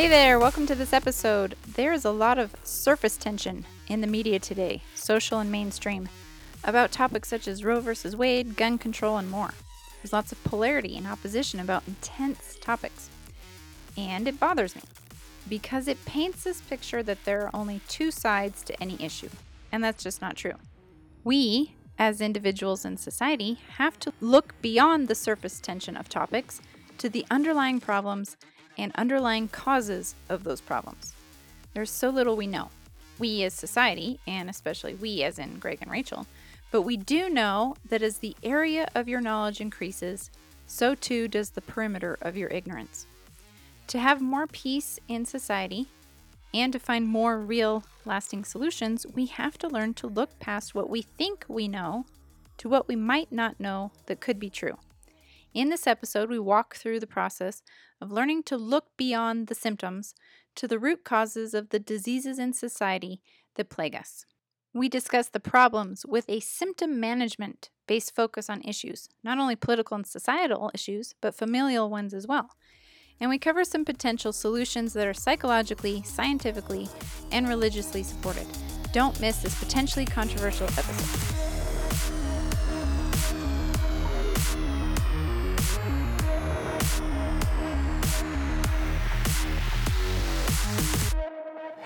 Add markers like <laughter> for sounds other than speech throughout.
Hey there, welcome to this episode. There is a lot of surface tension in the media today, social and mainstream, about topics such as Roe versus Wade, gun control, and more. There's lots of polarity and opposition about intense topics. And it bothers me because it paints this picture that there are only two sides to any issue. And that's just not true. We, as individuals in society, have to look beyond the surface tension of topics to the underlying problems and underlying causes of those problems. There's so little we know. We as society, and especially we as in Greg and Rachel, but we do know that as the area of your knowledge increases, so too does the perimeter of your ignorance. To have more peace in society and to find more real, lasting solutions, we have to learn to look past what we think we know to what we might not know that could be true. In this episode, we walk through the process of learning to look beyond the symptoms to the root causes of the diseases in society that plague us. We discuss the problems with a symptom management based focus on issues, not only political and societal issues, but familial ones as well. And we cover some potential solutions that are psychologically, scientifically, and religiously supported. Don't miss this potentially controversial episode.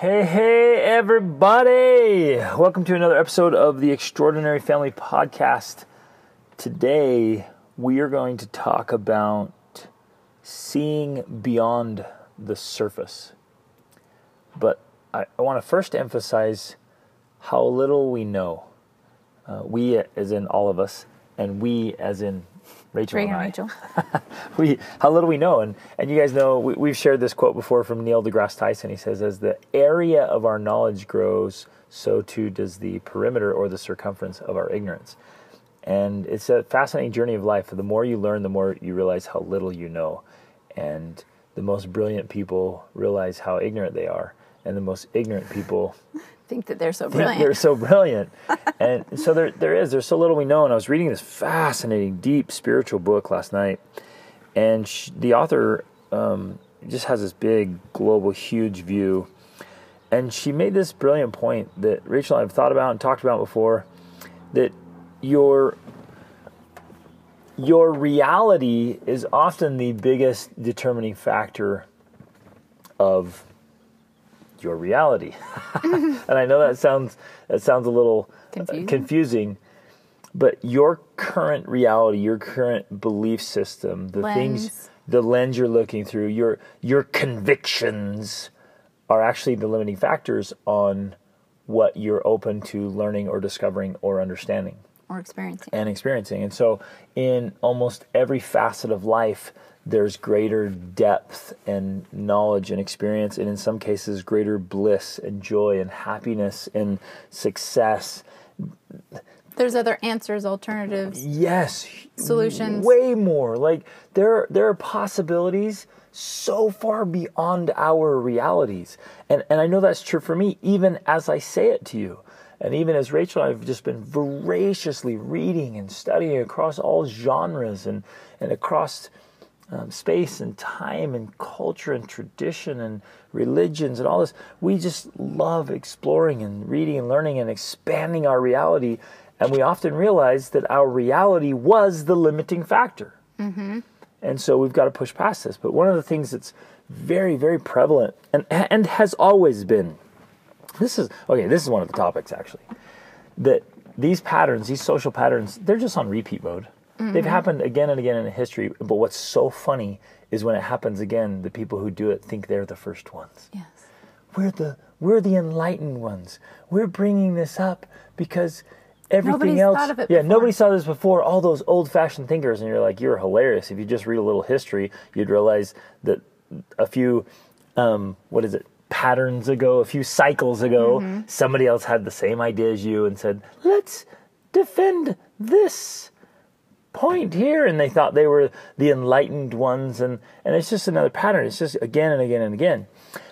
Hey, hey, everybody! Welcome to another episode of the Extraordinary Family Podcast. Today, we are going to talk about seeing beyond the surface. But I, I want to first emphasize how little we know. Uh, we, as in all of us, and we, as in Rachel Greg and and. Rachel. <laughs> we how little we know and and you guys know we, we've shared this quote before from neil degrasse tyson. He says as the area of our knowledge grows so too does the perimeter or the circumference of our ignorance. And it's a fascinating journey of life. The more you learn the more you realize how little you know. And the most brilliant people realize how ignorant they are. And the most ignorant people <laughs> Think that they're so brilliant. They're so brilliant. <laughs> and so there, there is. There's so little we know. And I was reading this fascinating, deep spiritual book last night, and sh the author um, just has this big, global, huge view. And she made this brilliant point that Rachel and I have thought about and talked about before, that your your reality is often the biggest determining factor of your reality. <laughs> and I know that sounds that sounds a little uh, Confusing. confusing, but your current reality, your current belief system, the things the lens you're looking through, your your convictions are actually the limiting factors on what you're open to learning or discovering or understanding or experiencing. and experiencing. And so, in almost every facet of life, there's greater depth and knowledge and experience, and in some cases, greater bliss and joy and happiness and success. There's other answers, alternatives. Yes, Solutions. Way more. Like there, there are possibilities so far beyond our realities, and and I know that's true for me, even as I say it to you. And even as Rachel, I've just been voraciously reading and studying across all genres and, and across um, space and time and culture and tradition and religions and all this. We just love exploring and reading and learning and expanding our reality. And we often realize that our reality was the limiting factor. And so we've got to push past this. But one of the things that's very, very prevalent and, and has always been this is okay this is one of the topics actually that these patterns these social patterns they're just on repeat mode they've happened again and again in history but what's so funny is when it happens again the people who do it think they're the first ones Yes. we're the we're the enlightened ones we're bringing this up because everything Nobody's else thought of it yeah before. nobody saw this before all those old fashioned thinkers and you're like you're hilarious if you just read a little history you'd realize that a few um, what is it patterns ago a few cycles ago Mm-hmm. somebody else had the same idea as you and said let's defend this point here and they thought they were the enlightened ones and and it's just another pattern. It's just again and again and again.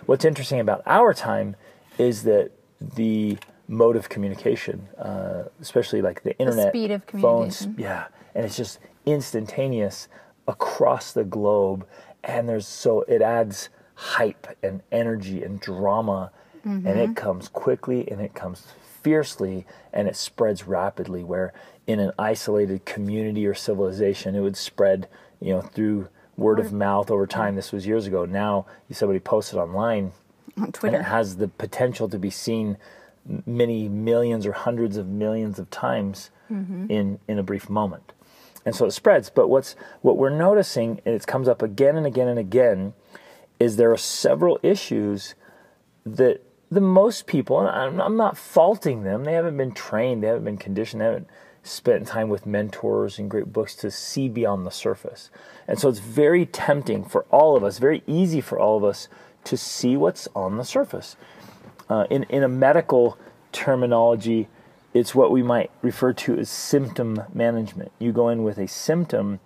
What's interesting about our time is that the mode of communication uh, especially like the internet speed of phones yeah and it's just instantaneous across the globe and there's so it adds hype and energy and drama, and it comes quickly and it comes fiercely and it spreads rapidly. Where in an isolated community or civilization, it would spread, you know, through word of mouth over time. This was years ago. Now, somebody posted online On Twitter. and it has the potential to be seen many millions or hundreds of millions of times mm-hmm. in in a brief moment. And so it spreads. But what's what we're noticing and it comes up again and again and again is there are several issues that the most people and I'm, I'm not faulting them. They haven't been trained. They haven't been conditioned. They haven't spent time with mentors and great books to see beyond the surface and so it's very tempting for all of us very easy for all of us to see what's on the surface uh, in, in a medical terminology, it's what we might refer to as symptom management. You go in with a symptom,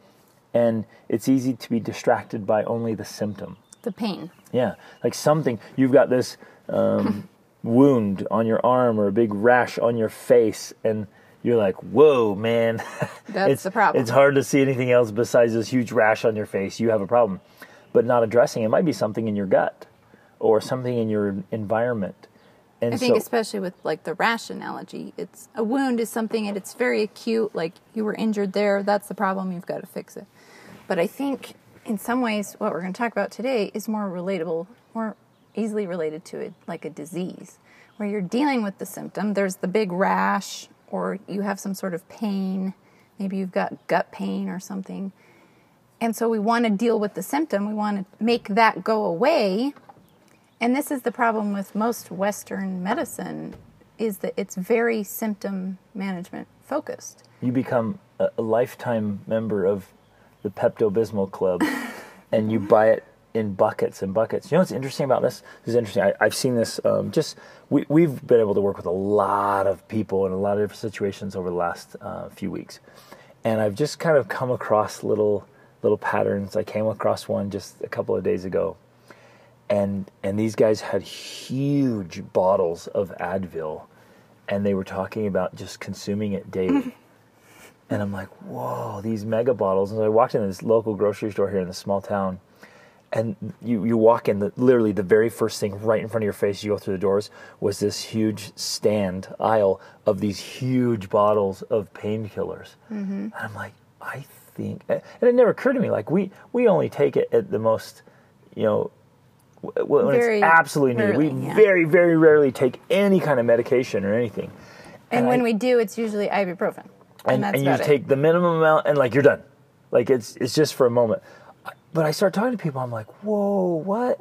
and it's easy to be distracted by only the symptom. The pain. Yeah, like something, you've got this um, <laughs> wound on your arm or a big rash on your face, and you're like, whoa, man. <laughs> That's it's, the problem. It's hard to see anything else besides this huge rash on your face. You have a problem. But not addressing it might be something in your gut or something in your environment. And I think so, especially with like the rash analogy, it's a wound is something and it's very acute, like you were injured there, that's the problem, you've got to fix it. But I think in some ways what we're going to talk about today is more relatable, more easily related to it like a disease where you're dealing with the symptom, there's the big rash or you have some sort of pain, maybe you've got gut pain or something. And so we want to deal with the symptom, we want to make that go away and this is the problem with most Western medicine is that it's very symptom management focused. you become a, a lifetime member of the Pepto Bismol Club <laughs> and you buy it in buckets and buckets. You know what's interesting about this? This is interesting. I, I've seen this um, just, we, we've been able to work with a lot of people in a lot of different situations over the last uh, few weeks. And I've just kind of come across little little patterns. I came across one just a couple of days ago and and these guys had huge bottles of Advil, and they were talking about just consuming it daily. <laughs> and I'm like, whoa, these mega bottles. And I walked in this local grocery store here in this small town, and you you walk in, the, literally the very first thing right in front of your face, you go through the doors, was this huge stand aisle of these huge bottles of painkillers. Mm-hmm. And I'm like, I think, and it never occurred to me, like we we only take it at the most, you know when Very it's absolutely needed. we yeah. very, very rarely take any kind of medication or anything. And, when I- we do, it's usually ibuprofen. And, and, that's and you about it. take the minimum amount and like you're done. Like it's it's just for a moment. But I start talking to people, I'm like, whoa, what?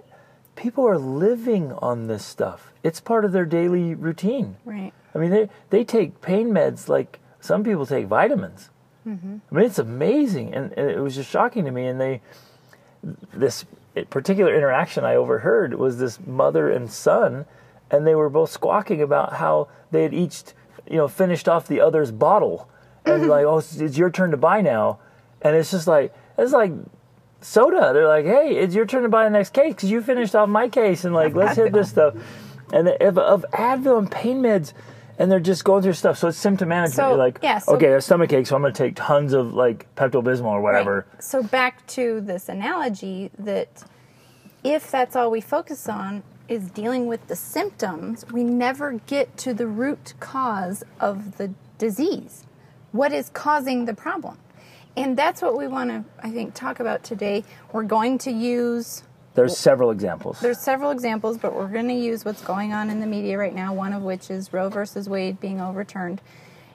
People are living on this stuff. It's part of their daily routine. Right. I mean, they they take pain meds like some people take vitamins. Mm-hmm. I mean, it's amazing, and, and it was just shocking to me. And they, this particular interaction I overheard was this mother and son, and they were both squawking about how they had each, you know, finished off the other's bottle, and like, oh, it's your turn to buy now, and it's just like it's like soda. They're like, hey, it's your turn to buy the next case because you finished off my case, and like, let's hit this stuff, and of, of Advil and pain meds. And they're just going through stuff, so it's symptom management. So, You're like, yeah, so- okay, a stomach ache, so I'm going to take tons of like Pepto Bismol or whatever. Right. So back to this analogy that if that's all we focus on is dealing with the symptoms, we never get to the root cause of the disease. What is causing the problem? And that's what we want to, I think, talk about today. We're going to use There's several examples. there's several examples, but we're going to use what's going on in the media right now. One of which is Roe versus Wade being overturned,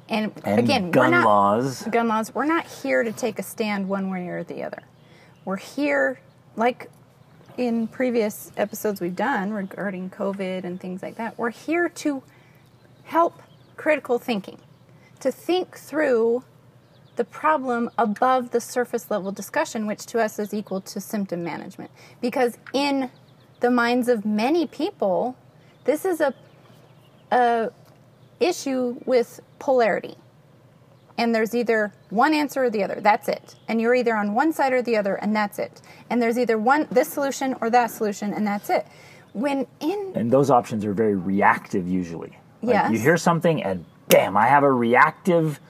and, and again, gun not, laws. gun laws. We're not here to take a stand one way or the other. We're here, like in previous episodes we've done regarding COVID and things like that. We're here to help critical thinking, to think through the problem above the surface level discussion, which to us is equal to symptom management. Because in the minds of many people, this is a, a issue with polarity. And there's either one answer or the other. That's it. And you're either on one side or the other, and that's it. And there's either one this solution or that solution, and that's it. When in and those options are very reactive usually. Like Yes. You hear something and bam, I have a reactive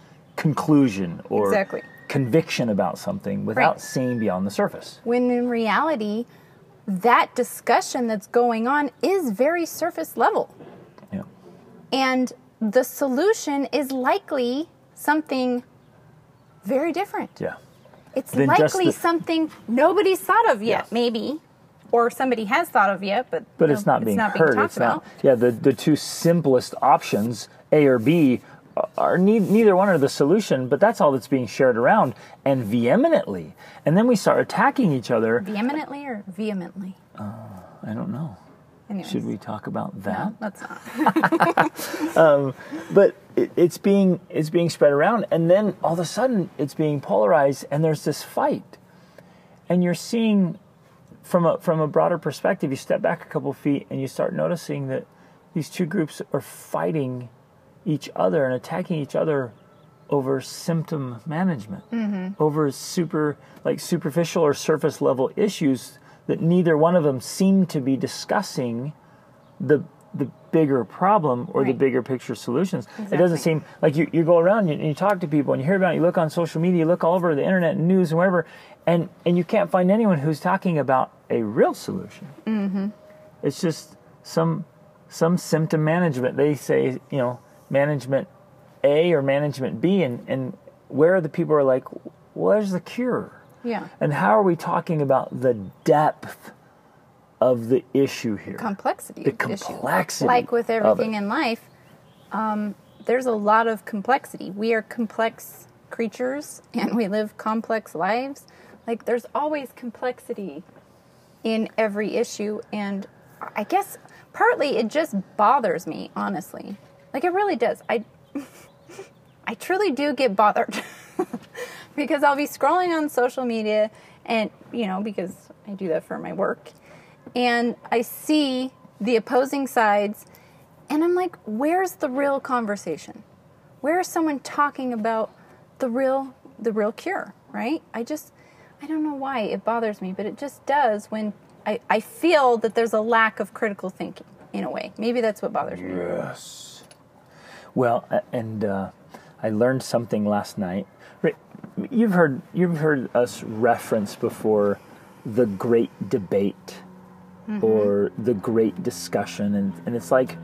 conclusion or Exactly. conviction about something without Right. seeing beyond the surface. when in reality that discussion that's going on is very surface level. Yeah. And the solution is likely something very different. Yeah. It's Then likely the- something nobody's thought of yet, Yes. maybe, or somebody has thought of yet, but But you it's know, not being being heard. talked It's about. not. Yeah, the the two simplest options, A or B, are ne- neither one are the solution. But that's all that's being shared around and vehemently. And then we start attacking each other. Vehemently or vehemently? Uh, I don't know. Anyways, Should we talk about that? No, that's not. <laughs> <laughs> Um, but it, it's being it's being spread around and then all of a sudden it's being polarized and there's this fight and you're seeing from a from a broader perspective you step back a couple feet and you start noticing that these two groups are fighting each other and attacking each other over symptom management over super like superficial or surface level issues that neither one of them seem to be discussing the the bigger problem or the bigger picture solutions. It doesn't seem like you, you go around and you, you talk to people and you hear about it, you look on social media, you look all over the internet and news and wherever, and, and you can't find anyone who's talking about a real solution. Mm-hmm. It's just some some symptom management. They say, you know, management A or management B, and, and where the people are like, well, there's the cure. yeah. And how are we talking about the depth of the issue here? Complexity. The the issue. complexity Like with everything in life, um, there's a lot of complexity. We are complex creatures <laughs> and we live complex lives. Like there's always complexity in every issue. And I guess partly it just bothers me, honestly. Like it really does. I <laughs> I truly do get bothered <laughs> because I'll be scrolling on social media and you know because I do that for my work and I see the opposing sides and I'm like where's the real conversation? Where is someone talking about the real the real cure, right? I just I don't know why it bothers me, but it just does when I, I feel that there's a lack of critical thinking in a way. Maybe that's what bothers me. Yes. Well, and uh, I learned something last night. You've heard you've heard us reference before the great debate or the great discussion, and, and it's like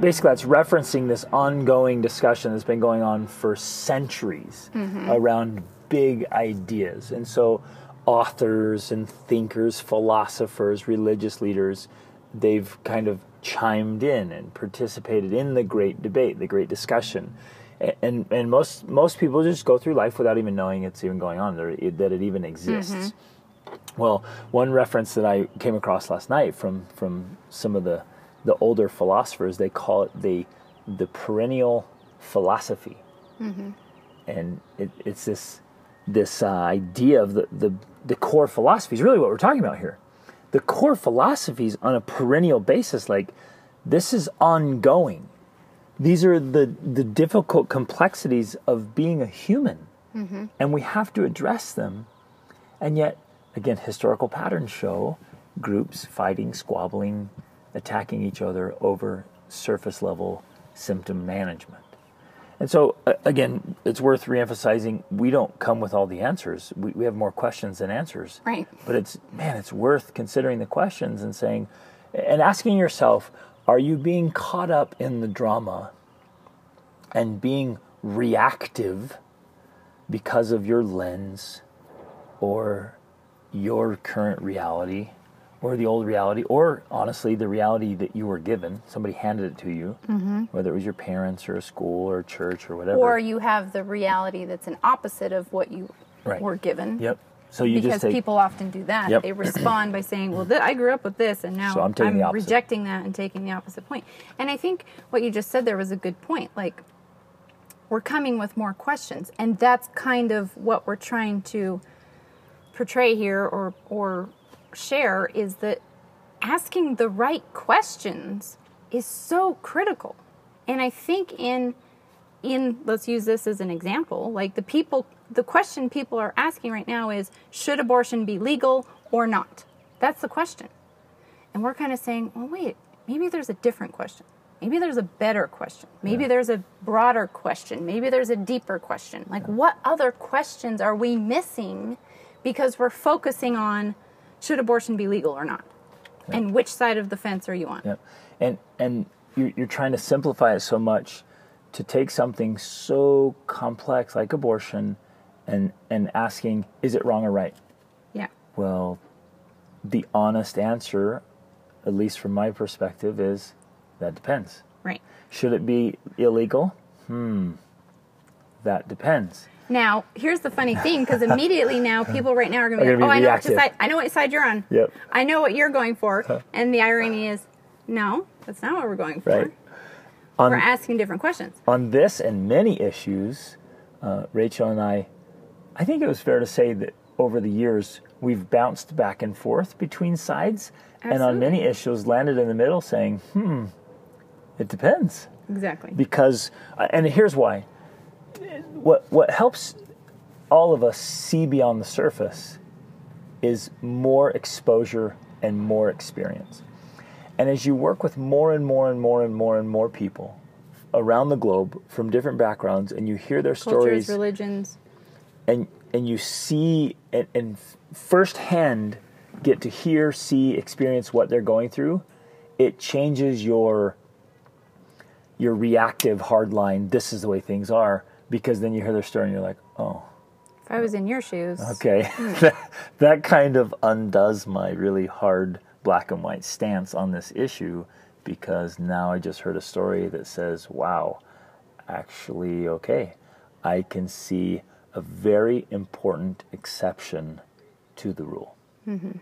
basically that's referencing this ongoing discussion that's been going on for centuries around big ideas. And so authors and thinkers, philosophers, religious leaders, they've kind of chimed in and participated in the great debate, the great discussion. And and most most people just go through life without even knowing it's even going on, or that it even exists. Well, one reference that I came across last night from from some of the the older philosophers, they call it the the perennial philosophy, and it, it's this this uh, idea of the, the the core philosophy is really what we're talking about here. The core philosophies on a perennial basis, like this is ongoing. These are the the difficult complexities of being a human, mm-hmm. and we have to address them. And yet, again, historical patterns show groups fighting, squabbling, attacking each other over surface level symptom management. And so, uh, again, it's worth reemphasizing we don't come with all the answers. We, we have more questions than answers. Right. But it's, man, it's worth considering the questions and saying, and asking yourself, are you being caught up in the drama and being reactive because of your lens or your current reality or the old reality or honestly the reality that you were given somebody handed it to you mm-hmm. whether it was your parents or a school or a church or whatever Or you have the reality that's an opposite of what you Right. were given. yep so you because just take people often do that. Yep. They respond by saying, "Well, th- I grew up with this, and now So I'm opposite." rejecting that and taking the opposite point." And I think what you just said there was a good point. Like, we're coming with more questions, and that's kind of what we're trying to portray here or or share is that asking the right questions is so critical. And I think in in let's use this as an example like the people the question people are asking right now is should abortion be legal or not? That's the question. And we're kind of saying well wait maybe there's a different question. Maybe there's a better question. Maybe there's a broader question. Maybe there's a deeper question. Like what other questions are we missing because we're focusing on should abortion be legal or not? And which side of the fence are you on? Yep. And and you're, you're trying to simplify it so much to take something so complex like abortion and and asking is it wrong or right? Yeah. Well, the honest answer, at least from my perspective, is that depends. Right. Should it be illegal? Hmm. That depends. Now, here's the funny thing, because immediately now <laughs> people right now are going to be like, gonna "Oh, be I know reactive. side. I know what side you're on. Yep. I know what you're going for." And the irony is, no, that's not what we're going for. Right. On We're asking different questions. on this and many issues, uh, Rachel and I, I think it was fair to say that over the years we've bounced back and forth between sides, and on many issues landed in the middle, saying, "Hmm, it depends." Exactly. because uh, and here's why what what helps all of us see beyond the surface is more exposure and more experience and as you work with more and more and more and more and more people around the globe from different backgrounds and you hear their Cultures, stories religions. and and you see and, and firsthand get to hear, see, experience what they're going through, it changes your your reactive hard line. This is the way things are because then you hear their story and you're like, oh, If I was in your shoes, okay, <laughs> that, that kind of undoes my really hard black and white stance on this issue because now I just heard a story that says, wow, actually, okay, I can see a very important exception to the rule. Mm-hmm.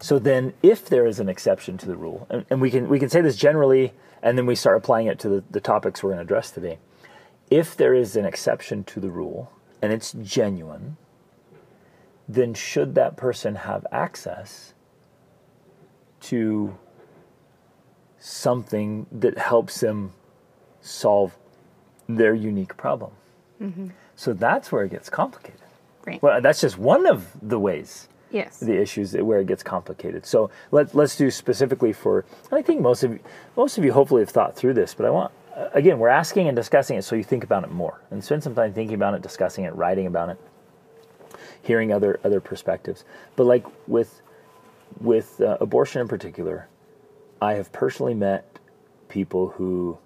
So then, if there is an exception to the rule, and, and we can we can say this generally, and then we start applying it to the, the topics we're going to address today. If there is an exception to the rule and it's genuine, then should that person have access to something that helps them solve their unique problem? Mm-hmm. So that's where it gets complicated. Great. Well, that's just one of the ways yes. the issues where it gets complicated. So let, let's do specifically for. I think most of most of you hopefully have thought through this, but I want again we're asking and discussing it so you think about it more and spend some time thinking about it, discussing it, writing about it, hearing other other perspectives. But like with with uh, abortion in particular, I have personally met people who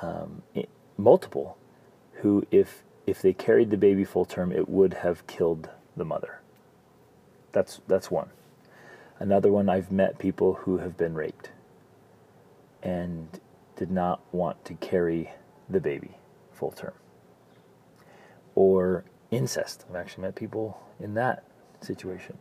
um, multiple who if if they carried the baby full term, it would have killed the mother. That's that's one. Another one I've met people who have been raped and did not want to carry the baby full term. Or incest. I've actually met people in that situation.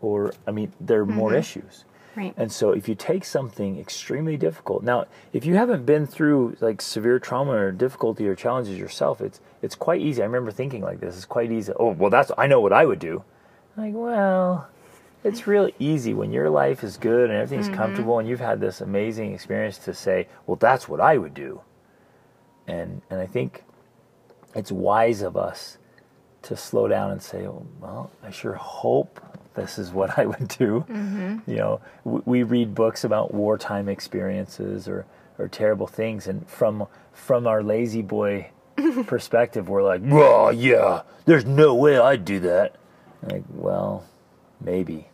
Or I mean there are more mm-hmm. issues. Right. And so if you take something extremely difficult, now if you haven't been through like severe trauma or difficulty or challenges yourself, it's it's quite easy. I remember thinking like this, it's quite easy. Oh, well that's I know what I would do. Like, well, it's real easy when your life is good and everything's mm-hmm. comfortable and you've had this amazing experience to say, well that's what I would do. And and I think it's wise of us to slow down and say, well, I sure hope this is what I would do. Mm-hmm. You know, we, we read books about wartime experiences or, or terrible things, and from from our lazy boy <laughs> perspective, we're like, oh yeah, there's no way I'd do that. Like, well, maybe.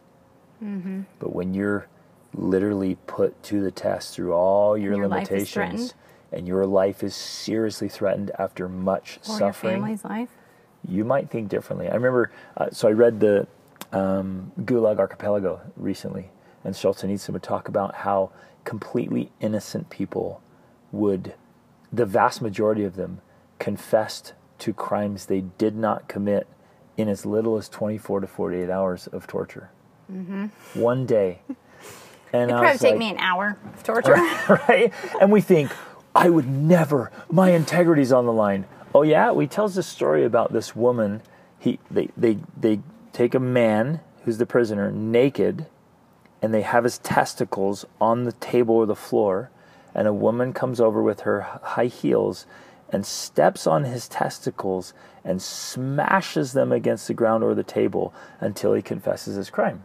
But when you're literally put to the test through all your, Your limitations, and your life is seriously threatened after much Or your suffering, family's life. you might think differently. I remember, uh, so I read the um, Gulag Archipelago recently, and Solzhenitsyn would talk about how completely innocent people would, the vast majority of them, confessed to crimes they did not commit in as little as 24 to 48 hours of torture. Mm-hmm. One day. <laughs> And It'd probably take like, me an hour of torture. <laughs> right? And we think, I would never, my integrity's on the line. Oh yeah, he tells this story about this woman. He they they they take a man who's the prisoner naked and they have his testicles on the table or the floor and a woman comes over with her high heels and steps on his testicles and smashes them against the ground or the table until he confesses his crime.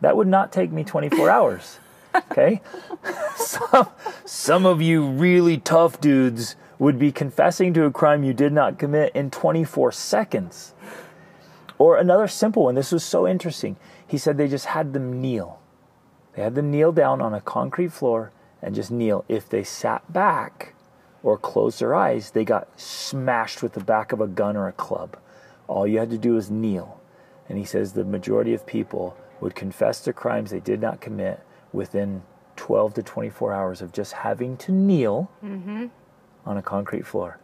That would not take me 24 hours. Okay? <laughs> some, some of you really tough dudes would be confessing to a crime you did not commit in 24 seconds. Or another simple one, this was so interesting. He said they just had them kneel. They had them kneel down on a concrete floor and just kneel. If they sat back or closed their eyes, they got smashed with the back of a gun or a club. All you had to do was kneel. And he says the majority of people would confess to crimes they did not commit within 12 to 24 hours of just having to kneel Mm-hmm. on a concrete floor.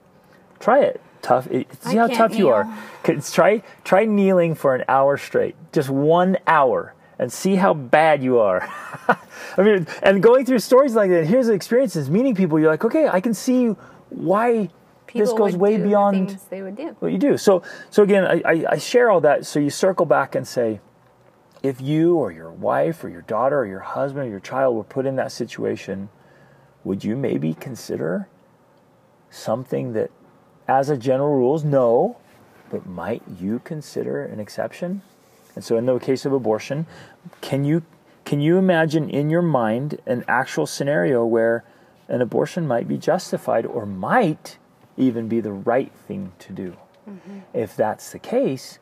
Try it. Tough. It, see I how tough you are. kneel. Try try kneeling for an hour straight, just one hour, and see how bad you are. <laughs> I mean, and going through stories like that. Here's the experiences. Meeting people, you're like, okay, I can see why People this goes way do the beyond they would do. what you do. So, so again, I, I share all that. So you circle back and say, if you or your wife or your daughter or your husband or your child were put in that situation, would you maybe consider something that, as a general rule, is no, but might you consider an exception? And so, in the case of abortion, can you can you imagine in your mind an actual scenario where an abortion might be justified or might even be the right thing to do? Mm-hmm. If that's the case,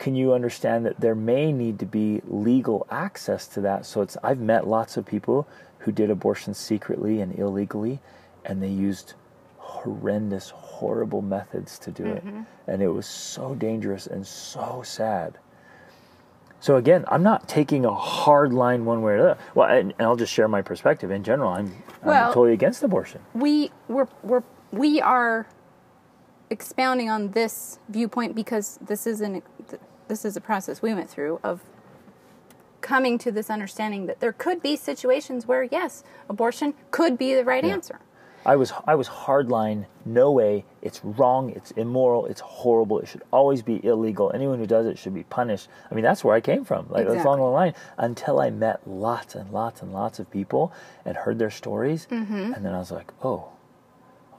can you understand that there may need to be legal access to that? So it's I've met lots of people who did abortions secretly and illegally, and they used horrendous, horrible methods to do it, mm-hmm. and it was so dangerous and so sad. So again, I'm not taking a hard line one way or the other. Well, and, and I'll just share my perspective in general. I'm, Well- I'm totally against abortion. we we're, we're we are expounding on this viewpoint because this is an this is a process we went through of coming to this understanding that there could be situations where yes abortion could be the right answer I was I was hardline. No way. It's wrong. It's immoral. It's horrible. It should always be illegal. Anyone who does it should be punished. I mean, that's where I came from. Like that's along the line. Until I met lots and lots and lots of people and heard their stories, Mm-hmm. and then I was like, oh,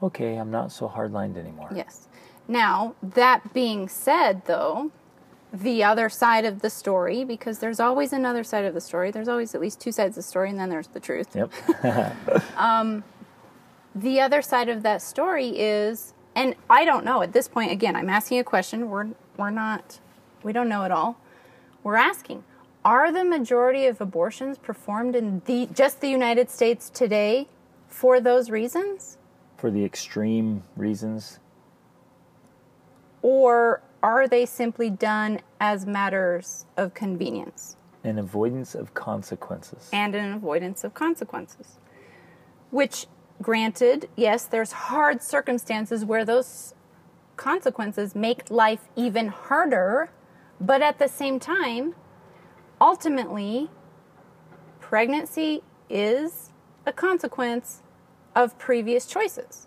okay, I'm not so hardlined anymore. yes now that being said though the other side of the story because there's always another side of the story. There's always at least two sides of the story and then there's the truth. Yep. <laughs> <laughs> Um, the other side of that story is and i don't know at this point again i'm asking a question. We're we're not we don't know it all. We're asking are the majority of abortions performed in the just the united states today for those reasons? For the extreme reasons. or are they simply done as matters of convenience An avoidance of consequences. and an avoidance of consequences. Which, granted, yes, there's hard circumstances where those consequences make life even harder, but at the same time, ultimately, pregnancy is a consequence of previous choices.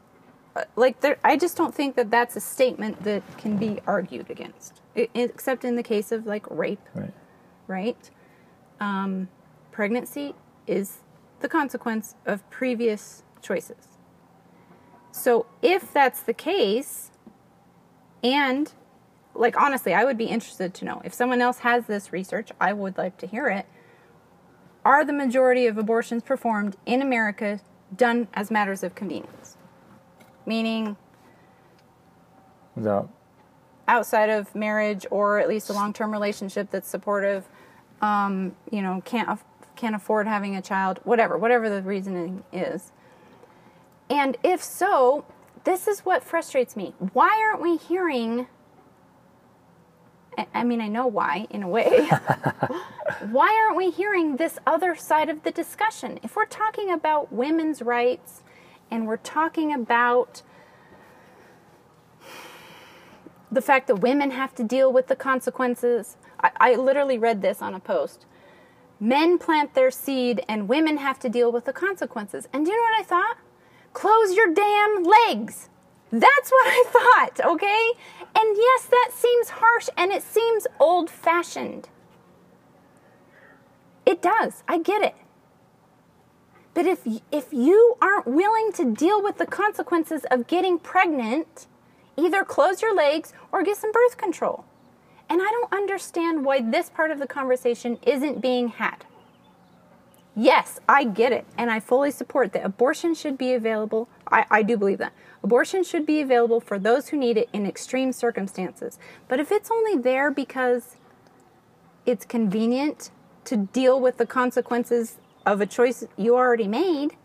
Like, there, I just don't think that that's a statement that can be argued against, I- except in the case of like rape right. right? Um, pregnancy is the consequence of previous choices. So if that's the case, and like honestly, I would be interested to know if someone else has this research, I would like to hear it. Are the majority of abortions performed in America done as matters of convenience? Meaning Without outside of marriage or at least a long-term relationship that's supportive um, you know can't aff- can't afford having a child whatever whatever the reasoning is and if so this is what frustrates me why aren't we hearing I- I mean, I know why in a way. <laughs> why aren't we hearing this other side of the discussion? If we're talking about women's rights and we're talking about the fact that women have to deal with the consequences. I, I literally read this on a post. Men plant their seed and women have to deal with the consequences. And do you know what I thought? Close your damn legs. That's what I <laughs> thought, okay? And yes, that seems harsh and it seems old fashioned. It does. I get it. But if if you aren't willing to deal with the consequences of getting pregnant, either close your legs or get some birth control. And I don't understand why this part of the conversation isn't being had. Yes, I get it, and I fully support that abortion should be available. I, I do believe that. Abortion should be available for those who need it in extreme circumstances. But if it's only there because it's convenient to deal with the consequences of a choice you already made.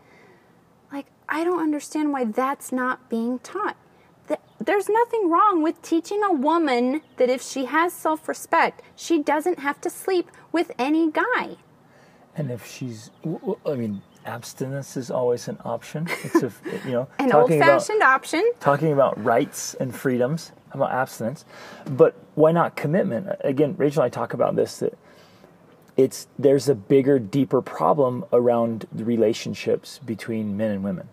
Like, I don't understand why that's not being taught. There's nothing wrong with teaching a woman that if she has self respect, she doesn't have to sleep with any guy. And if she's, I mean, abstinence is always an option. It's a, <laughs> you know, An old talking about fashioned option. talking about rights and freedoms, how about abstinence, but why not commitment? Again, Rachel and I talk about this that it's there's a bigger, deeper problem around the relationships between men and women,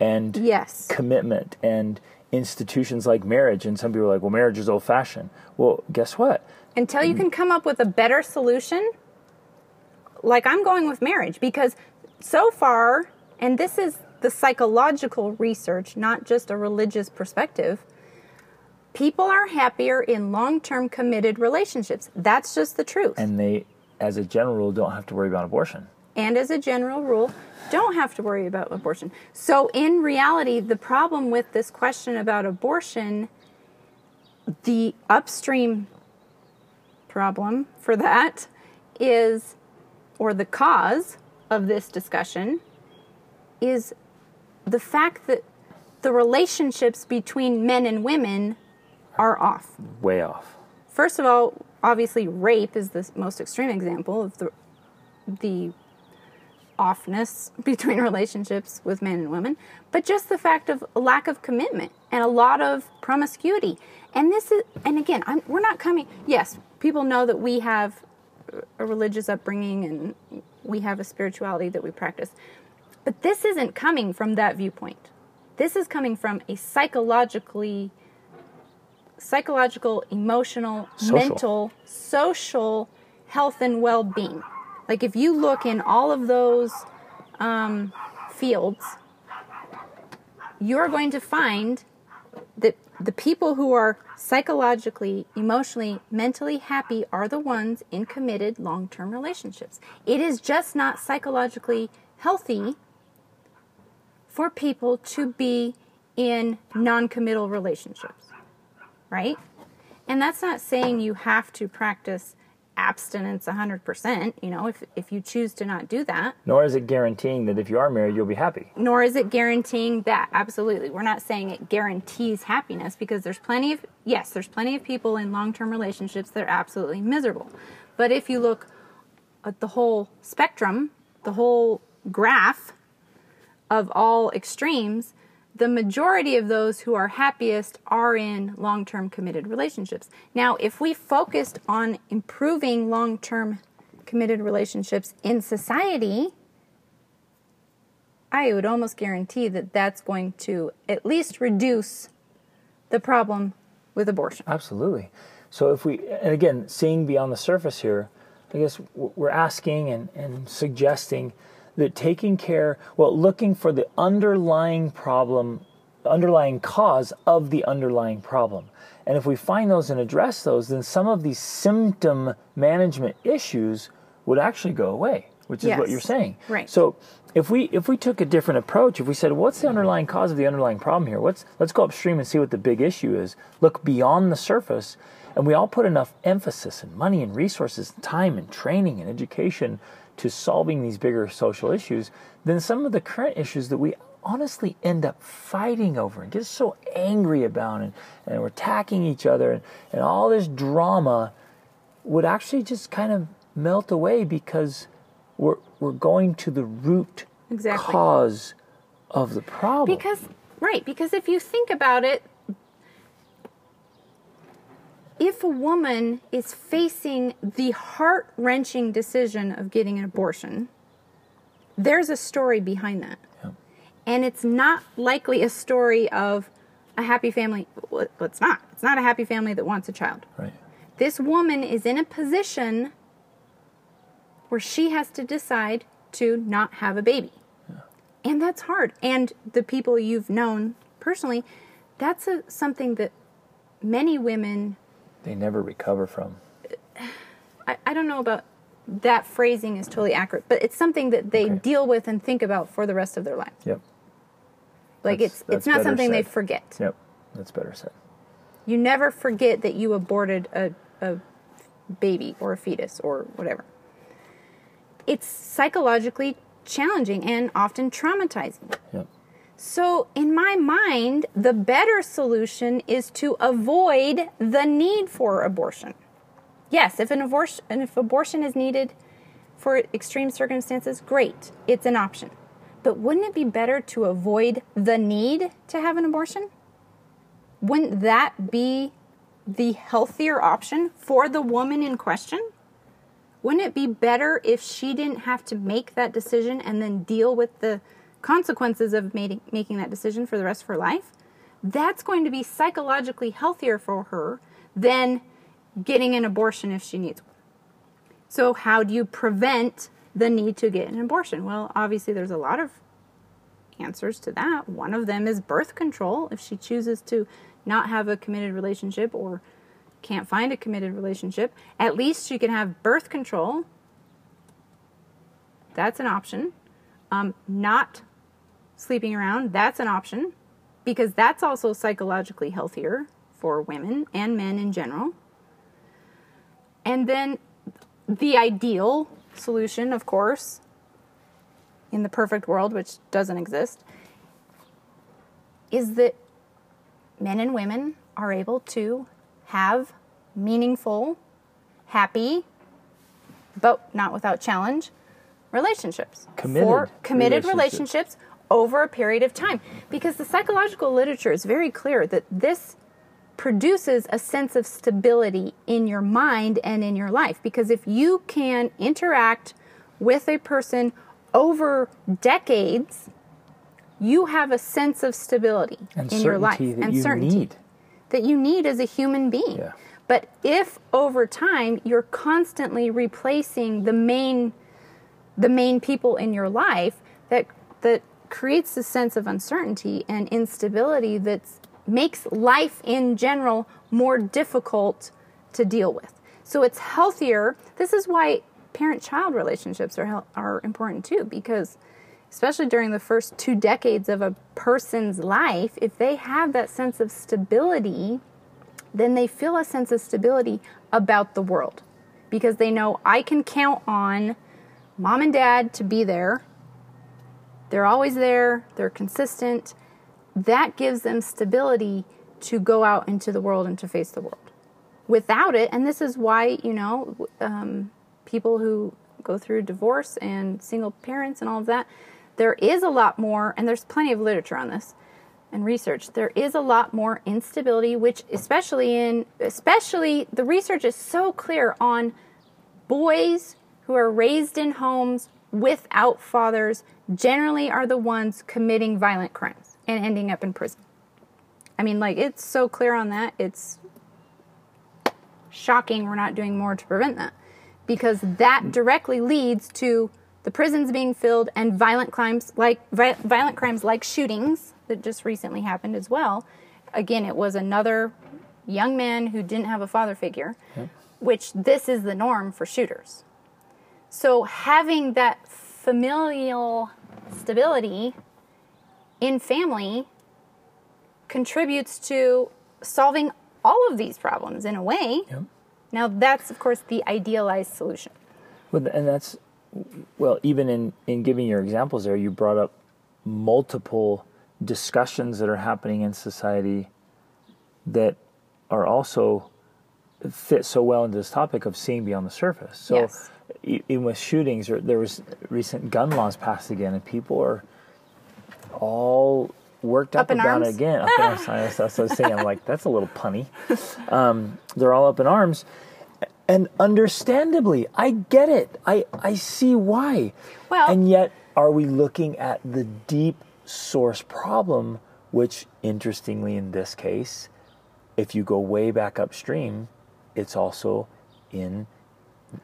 and Yes. commitment and institutions like marriage. And some people are like, well, marriage is old fashioned. Well, guess what? until you mm. can come up with a better solution like i'm going with marriage because so far and this is the psychological research not just a religious perspective people are happier in long-term committed relationships that's just the truth And they, as a general rule, don't have to worry about abortion. and as a general rule, don't have to worry about abortion. So, in reality, the problem with this question about abortion, the upstream problem for that is, or the cause of this discussion, is the fact that the relationships between men and women are off. Way off. First of all, obviously, rape is the most extreme example of the the offness <laughs> between relationships with men and women, but just the fact of lack of commitment and a lot of promiscuity. And this is, and again, I'm, we're not coming. Yes, people know that we have a religious upbringing and we have a spirituality that we practice, but this isn't coming from that viewpoint. This is coming from a psychologically psychological, emotional, Social. mental, social health and well being. Like if you look in all of those um, fields, you're going to find that the people who are psychologically, emotionally, mentally happy are the ones in committed long term relationships. It is just not psychologically healthy for people to be in non committal relationships right? And that's not saying you have to practice abstinence 100%, you know, if, if you choose to not do that. Nor is it guaranteeing that if you are married, you'll be happy. Nor is it guaranteeing that. Absolutely. We're not saying it guarantees happiness because there's plenty of, yes, there's plenty of people in long term relationships that are absolutely miserable. But if you look at the whole spectrum, the whole graph of all extremes, the majority of those who are happiest are in long term committed relationships. Now, if we focused on improving long term committed relationships in society, I would almost guarantee that that's going to at least reduce the problem with abortion. Absolutely. So if we, and again, seeing beyond the surface here, I guess we're asking and, and suggesting that taking care, well, looking for the underlying problem, underlying cause of the underlying problem. And if we find those and address those, then some of these symptom management issues would actually go away, which is what you're saying. Right. So if we if we took a different approach, if we said, what's the underlying cause of the underlying problem here? What's let's go upstream and see what the big issue is. Look beyond the surface, and we all put enough emphasis and money and resources, and time and training and education to solving these bigger social issues, then some of the current issues that we honestly end up fighting over and get so angry about and, and we're attacking each other and, and all this drama would actually just kind of melt away because we're we're going to the root Exactly. cause of the problem. Because, right, because if you think about it, if a woman is facing the heart wrenching decision of getting an abortion, there's a story behind that. Yeah. And it's not likely a story of a happy family. Well, it's not. It's not a happy family that wants a child. right. This woman is in a position where she has to decide to not have a baby. And that's hard. And the people you've known personally, that's a, something that many women, They never recover from. I, I don't know about that phrasing is totally accurate, but it's something that they Okay. deal with and think about for the rest of their lives. Yep. Like That's- it's that's it's not something they forget. Yep. That's better said. You never forget that you aborted a, a baby or a fetus or whatever. It's psychologically challenging and often traumatizing. Yep. So, in my mind, the better solution is to avoid the need for abortion. Yes, if an abortion, if abortion is needed for extreme circumstances, great, it's an option. But wouldn't it be better to avoid the need to have an abortion? Wouldn't that be the healthier option for the woman in question? Wouldn't it be better if she didn't have to make that decision and then deal with the consequences of making, making that decision for the rest of her life? That's going to be psychologically healthier for her than getting an abortion if she needs one. So, how do you prevent the need to get an abortion? Well, obviously, there's a lot of answers to that. One of them is birth control. If she chooses to not have a committed relationship or can't find a committed relationship, at least she can have birth control. That's an option. Um, not sleeping around, that's an option because that's also psychologically healthier for women and men in general. And then the ideal solution, of course, in the perfect world, which doesn't exist, is that men and women are able to have meaningful, happy, but not without challenge, relationships. Committed For committed relationships. relationships over a period of time. Because the psychological literature is very clear that this produces a sense of stability in your mind and in your life. Because if you can interact with a person over decades, you have a sense of stability And in your life certainty that and you certainty need. that you need as a human being. Yeah. But if over time you're constantly replacing the main the main people in your life that that creates a sense of uncertainty and instability that makes life in general more difficult to deal with. So it's healthier. This is why parent-child relationships are are important too because especially during the first 2 decades of a person's life, if they have that sense of stability, then they feel a sense of stability about the world because they know I can count on mom and dad to be there. They're always there, they're consistent. That gives them stability to go out into the world and to face the world. Without it, and this is why, you know, um, people who go through divorce and single parents and all of that, there is a lot more, and there's plenty of literature on this and research there is a lot more instability which especially in especially the research is so clear on boys who are raised in homes without fathers generally are the ones committing violent crimes and ending up in prison i mean like it's so clear on that it's shocking we're not doing more to prevent that because that directly leads to the prisons being filled and violent crimes like vi- violent crimes like shootings that just recently happened as well. Again, it was another young man who didn't have a father figure, which this is the norm for shooters. So having that familial stability in family contributes to solving all of these problems in a way. Now that's of course the idealized solution. Well, and that's well, even in in giving your examples there, you brought up multiple discussions that are happening in society that are also fit so well into this topic of seeing beyond the surface. So, Yes. Even with shootings, or there was recent gun laws passed again, and people are all worked up, Up about arms? it again. Up in arms. <laughs> That's what I was saying. I'm like, that's a little punny. Um, they're all up in arms. And understandably, I get it. I, I see why. Well- and yet, are we looking at the deep source problem, which, interestingly, in this case, if you go way back upstream, it's also in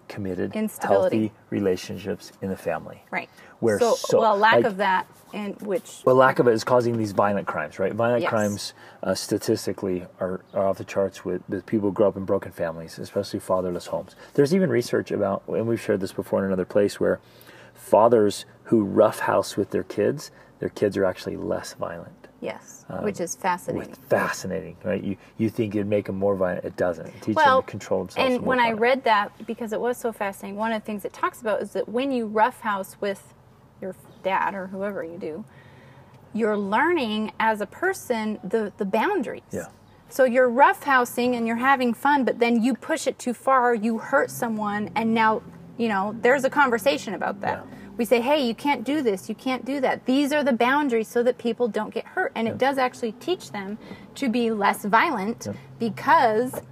committed, healthy relationships in the family. Right. Where so, so- well lack like- of that and which Well, lack of it is causing these violent crimes, right? Violent Yes. crimes uh, statistically are, are off the charts with, with people who grow up in broken families, especially fatherless homes. There's even research about, and we've shared this before in another place, where fathers who roughhouse with their kids, their kids are actually less violent. Yes, um, which is fascinating. Fascinating, right? You you think it'd make them more violent. It doesn't. It teaches well, them to control themselves. and when I read that, because it was so fascinating, one of the things it talks about is that when you roughhouse with your dad or whoever you do, you're learning as a person the, the boundaries. Yeah. So you're roughhousing and you're having fun, but then you push it too far, you hurt someone, and now, you know, there's a conversation about that. Yeah. We say, hey, you can't do this, you can't do that. These are the boundaries so that people don't get hurt. And it does actually teach them to be less violent because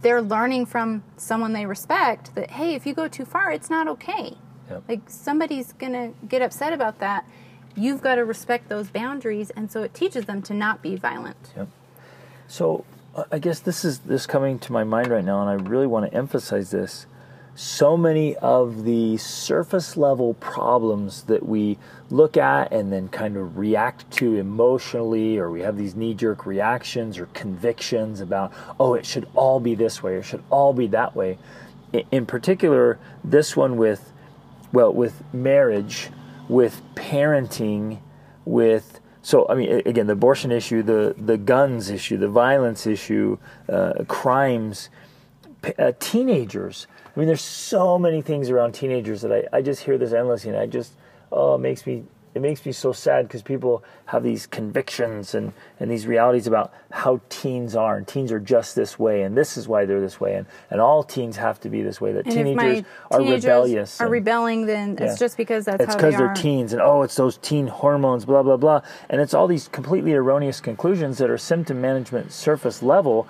they're learning from someone they respect that, hey, if you go too far, it's not okay. Yep. Like somebody's gonna get upset about that. You've got to respect those boundaries, and so it teaches them to not be violent. Yep. So I guess this is this coming to my mind right now, and I really want to emphasize this. So many of the surface level problems that we look at and then kind of react to emotionally, or we have these knee jerk reactions or convictions about, oh, it should all be this way or it should all be that way. In particular, this one with, well, with marriage, with parenting, with so I mean again the abortion issue, the the guns issue, the violence issue, uh, crimes, uh, teenagers. I mean, there's so many things around teenagers that I, I just hear this endlessly, and I just oh it makes me it makes me so sad because people have these convictions and and these realities about how teens are, and teens are just this way, and this is why they're this way, and and all teens have to be this way. That teenagers are teenagers rebellious. are and- rebelling, then Yeah. it's just because that's it's because they they're are. teens and oh it's those teen hormones blah blah blah and it's all these completely erroneous conclusions that are symptom management surface level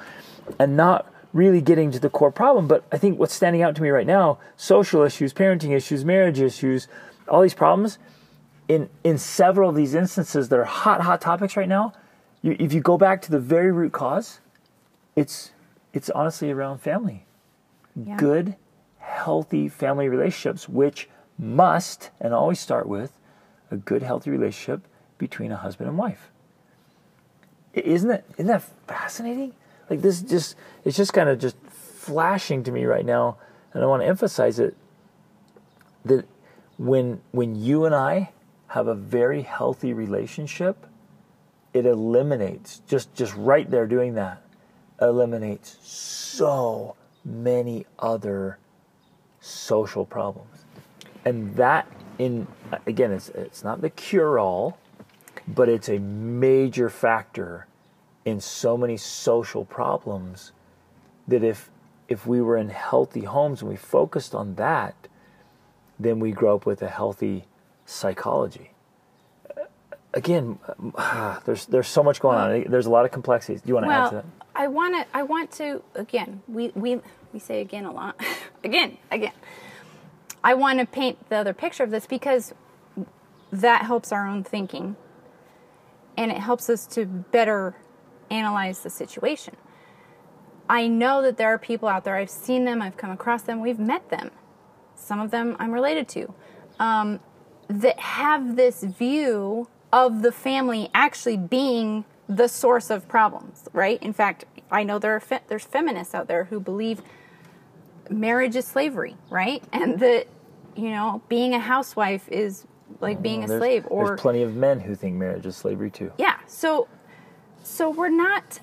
and not really getting to the core problem but i think what's standing out to me right now social issues parenting issues marriage issues all these problems in in several of these instances that are hot hot topics right now you, if you go back to the very root cause it's it's honestly around family Yeah. good, healthy family relationships, which must and always start with a good, healthy relationship between a husband and wife. Isn't that isn't that fascinating? Like this just it's just kind of just flashing to me right now, and I want to emphasize it that when when you and I have a very healthy relationship, it eliminates just just right there doing that eliminates so many other social problems. And that in again it's it's not the cure all but it's a major factor in so many social problems that if if we were in healthy homes and we focused on that then we grow up with a healthy psychology uh, again <sighs> there's there's so much going on there's a lot of complexities do you want to add to that I want to. I want to again. We we we say again a lot. <laughs> again, again. I want to paint the other picture of this because that helps our own thinking, and it helps us to better analyze the situation. I know that there are people out there. I've seen them. I've come across them. We've met them. Some of them I'm related to, um, that have this view of the family actually being the source of problems. Right? In fact, I know there are fe- there's feminists out there who believe marriage is slavery. Right? And that you know being a housewife is like being a slave. Or there's plenty of men who think marriage is slavery too yeah. So so we're not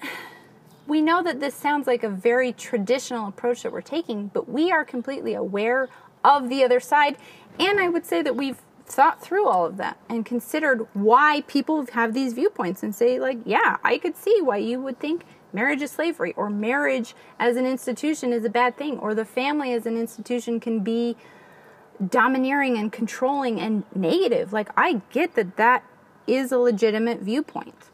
we know that this sounds like a very traditional approach that we're taking, but we are completely aware of the other side and I would say that we've thought through all of that and considered why people have these viewpoints and say like, yeah, I could see why you would think marriage is slavery or marriage as an institution is a bad thing or the family as an institution can be domineering and controlling and negative. Like, I get that that is a legitimate viewpoint.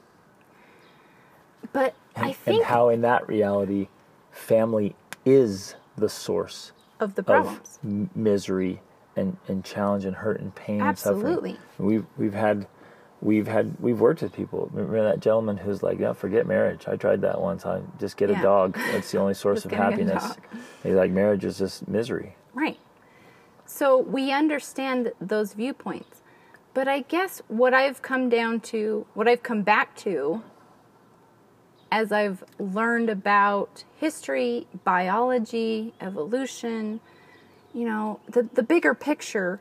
But I think and how in that reality family is the source of the problems. m- misery and, and challenge and hurt and pain Absolutely. and suffering we've we've had we've had we've worked with people remember that gentleman who's like yeah forget marriage i tried that once i just get Yeah. a dog that's the only <laughs> source of gonna get a happiness he's like marriage is just misery Right. So we understand those viewpoints. But I guess what I've come down to, what I've come back to as I've learned about history, biology, evolution, you know, the, the bigger picture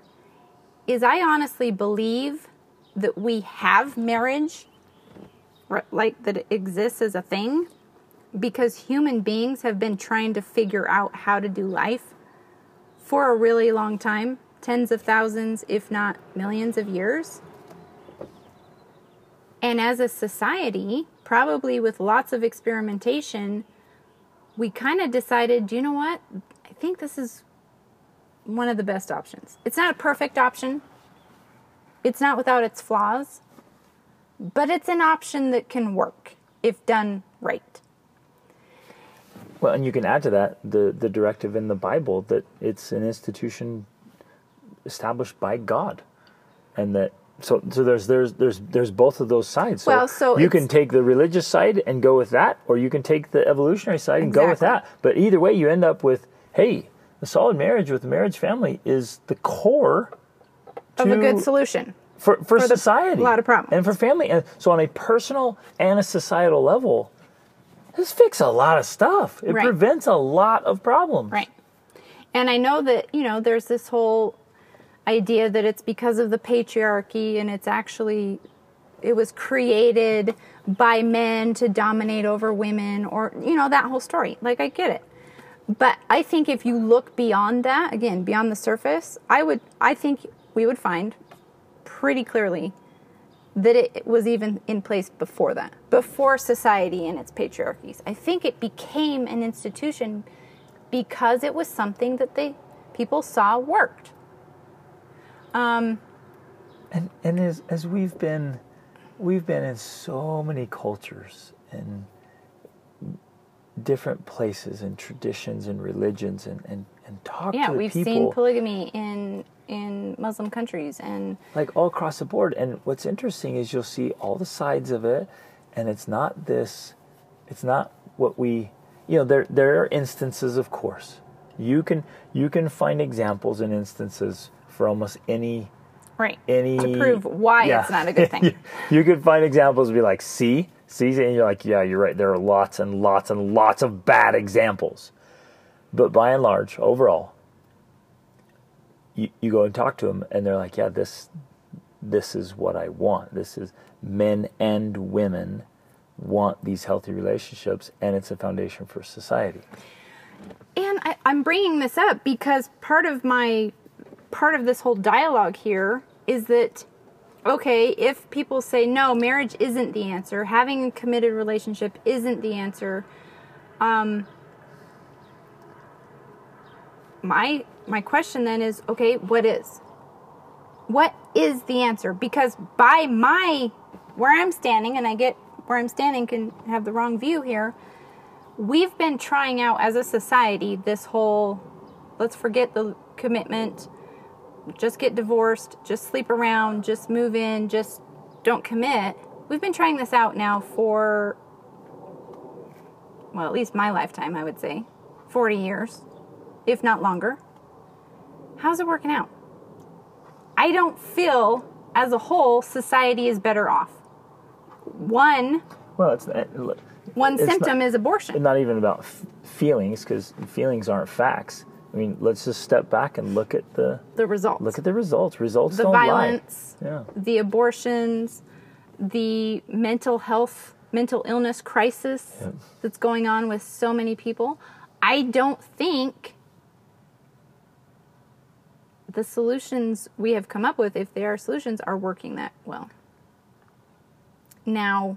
is I honestly believe that we have marriage like that it exists as a thing because human beings have been trying to figure out how to do life for a really long time tens of thousands, if not millions of years. And as a society, probably with lots of experimentation, we kind of decided, you know what? I think this is one of the best options. It's not a perfect option, it's not without its flaws, but it's an option that can work if done right. Well, and you can add to that the, the directive in the Bible that it's an institution established by God, and that so so there's there's there's there's both of those sides. So, Well, so you can take the religious side and go with that, or you can take the evolutionary side and go with that. But either way, you end up with hey, the solid marriage with the marriage family is the core Of a good solution. for, for, for the- society. a lot of problems. And for family. And so on a personal and a societal level, this fixes a lot of stuff. It Right. prevents a lot of problems. Right. And I know that, you know, there's this whole idea that it's because of the patriarchy and it's actually it was created by men to dominate over women or you know that whole story. Like I get it. But I think if you look beyond that, again, beyond the surface, I would I think we would find pretty clearly that it was even in place before that, before society and its patriarchies. I think it became an institution because it was something that they people saw worked. Um, And and as as we've been we've been in so many cultures and different places and traditions and religions and, and, and talk yeah, to we've people seen polygamy in in Muslim countries, and like all across the board. And what's interesting is you'll see all the sides of it, and it's not this, it's not what we, you know, there there are instances, of course. You can you can find examples and instances for almost any right any to prove why Yeah. it's not a good <laughs> thing. you, you could find examples be like, see, see, and you're like, yeah, you're right. There are lots and lots and lots of bad examples. But by and large, overall, you, you go and talk to them, and they're like, yeah, this this is what I want. This is men and women want these healthy relationships, and it's a foundation for society. And I, I'm bringing this up because part of my part of this whole dialogue here is that okay, if people say no, marriage isn't the answer, having a committed relationship isn't the answer, um, my my question then is okay, what is? What is the answer? Because by my where I'm standing, and I get where I'm standing can have the wrong view here we've been trying out as a society this whole let's forget the commitment just get divorced just sleep around just move in just don't commit. We've been trying this out now for well at least my lifetime i would say. 40 years if not longer. How's it working out? I don't feel as a whole society is better off. One Well, it's look, one It's symptom not- is abortion. not even about f- feelings because feelings aren't facts. I mean, let's just step back and look at the the results look at the results. Results the don't violence, lie. Yeah. the abortions, the mental health, mental illness crisis Yep. that's going on with so many people. I don't think the solutions we have come up with, if they are solutions, are working that well. Now,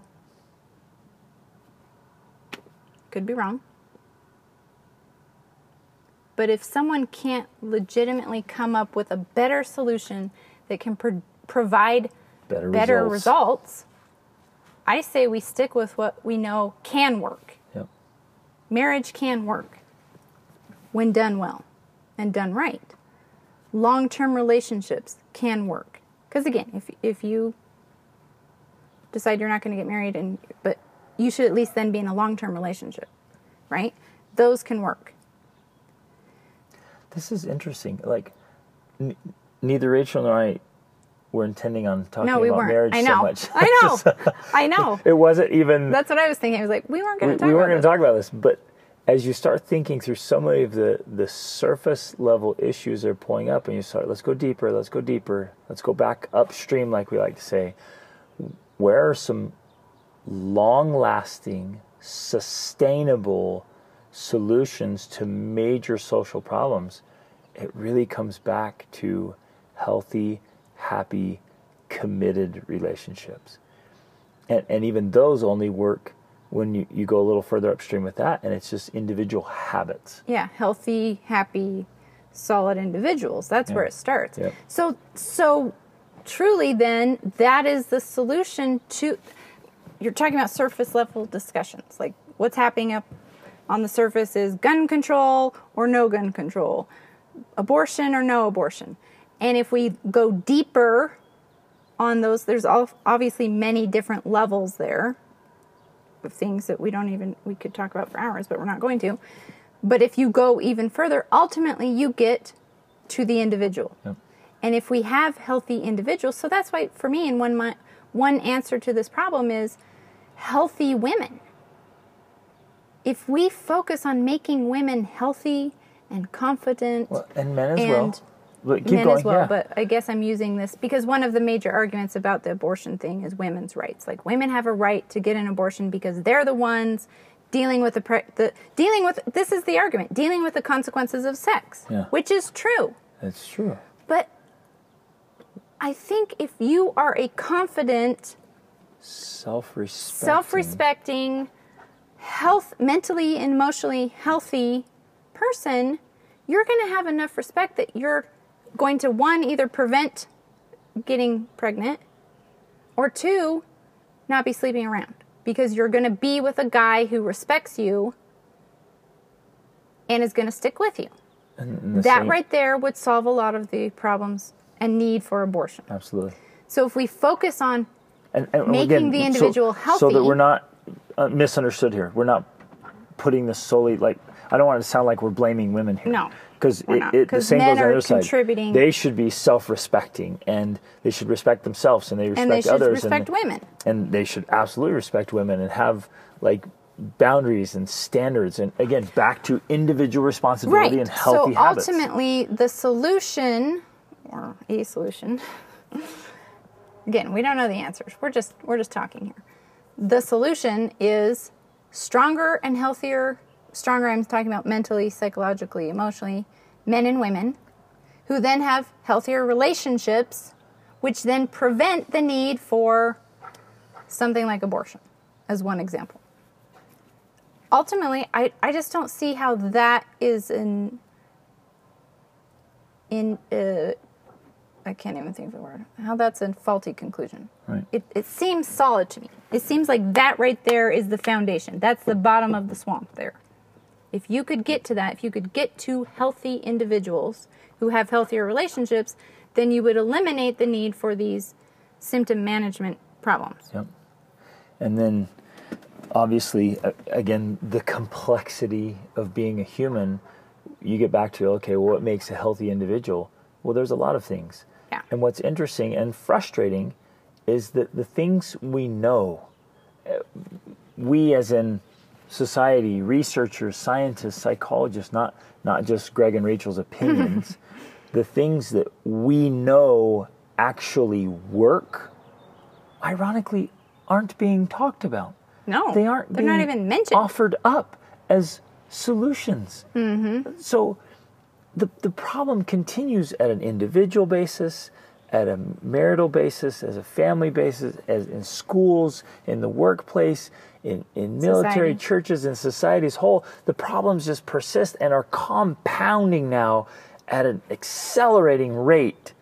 could be wrong. But if someone can't legitimately come up with a better solution that can pro- provide Better, better results. results, I say we stick with what we know can work. Yep. Marriage can work when done well and done right. Long term relationships can work. Because again, if, if you decide you're not going to get married, and but you should at least then be in a long term relationship, right? Those can work. This is interesting. Like, n- neither Rachel nor I were intending on talking No, we about weren't. marriage I so know. much. I know. <laughs> I know. it wasn't even. That's what I was thinking. I was like, we weren't going to talk we about weren't going to talk about this, but as you start thinking through so many of the the surface level issues that are pulling up, and you start, let's go deeper, let's go deeper, let's go back upstream, like we like to say. Where are some long lasting, sustainable solutions to major social problems, it really comes back to healthy, happy, committed relationships. And, and even those only work when you, you go a little further upstream with that, and it's just individual habits. Yeah, healthy, happy, solid individuals. That's where it starts. Yep. So, so truly, then that is the solution to. You're talking about surface level discussions, like what's happening up on the surface is gun control or no gun control, abortion or no abortion, and if we go deeper on those, there's obviously many different levels there of things that we don't even we could talk about for hours, but we're not going to. But if you go even further, ultimately you get to the individual. Yep. And if we have healthy individuals, so that's why for me, and one my, one answer to this problem is healthy women. If we focus on making women healthy and confident, Well, and men as And well. Men going. as well, yeah. but I guess I'm using this because one of the major arguments about the abortion thing is women's rights. Like women have a right to get an abortion because they're the ones dealing with the, pre- the dealing with this is the argument dealing with the consequences of sex, Yeah. which is true. It's true. But I think if you are a confident, Self-respect. self-respecting, health mentally and emotionally healthy person, you're going to have enough respect that you're going to one either prevent getting pregnant or two not be sleeping around because you're going to be with a guy who respects you and is going to stick with you. That same- right there would solve a lot of the problems and need for abortion. Absolutely. So if we focus on and, and making again, the so- individual so, healthy. that we're not uh, misunderstood here. We're not putting this solely like I don't want it to sound like we're blaming women here. No, because we're it, not. it, the same goes on the other side. They should be self-respecting and they should respect themselves and they respect others and they should others respect and, women. and they should absolutely respect women and have like boundaries and standards and again back to individual responsibility Right. and healthy so habits. ultimately, the solution or a solution. <laughs> Again, we don't know the answers. We're just we're just talking here. The solution is stronger and healthier. Stronger. I'm talking about mentally, psychologically, emotionally, men and women, who then have healthier relationships, which then prevent the need for something like abortion, as one example. Ultimately, I, I just don't see how that is an in uh, I can't even think of the word. How that's a faulty conclusion. Right. It it seems solid to me. It seems like that right there is the foundation. That's the bottom of the swamp there. If you could get to that, if you could get to healthy individuals who have healthier relationships, then you would eliminate the need for these symptom management problems. Yep. And then, obviously, again, the complexity of being a human, you get back to, okay, well, what makes a healthy individual? Well, there's a lot of things. Yeah. And what's interesting and frustrating is that the things we know, uh, we as in society, researchers, scientists, psychologists, not, not just Greg and Rachel's <laughs> opinions, the things that we know actually work ironically aren't being talked about. No, They aren't They're being not even mentioned. offered up as solutions. Mm-hmm. So the the problem continues at an individual basis, at a marital basis, as a family basis, as in schools, in the workplace, in, in military Society. churches, in society as whole. The problems just persist and are compounding now at an accelerating rate.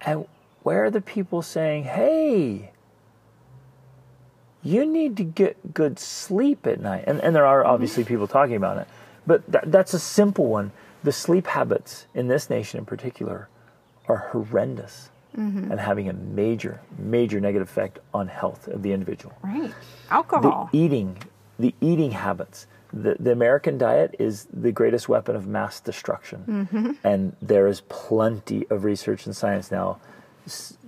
And where are the people saying, hey, you need to get good sleep at night? And, and there are obviously mm-hmm. people talking about it, but that, that's a simple one. The sleep habits in this nation in particular are horrendous mm-hmm. and having a major, major negative effect on health of the individual right. Alcohol. the eating, the eating habits. The, the American diet is the greatest weapon of mass destruction. Mm-hmm. And there is plenty of research and science now s-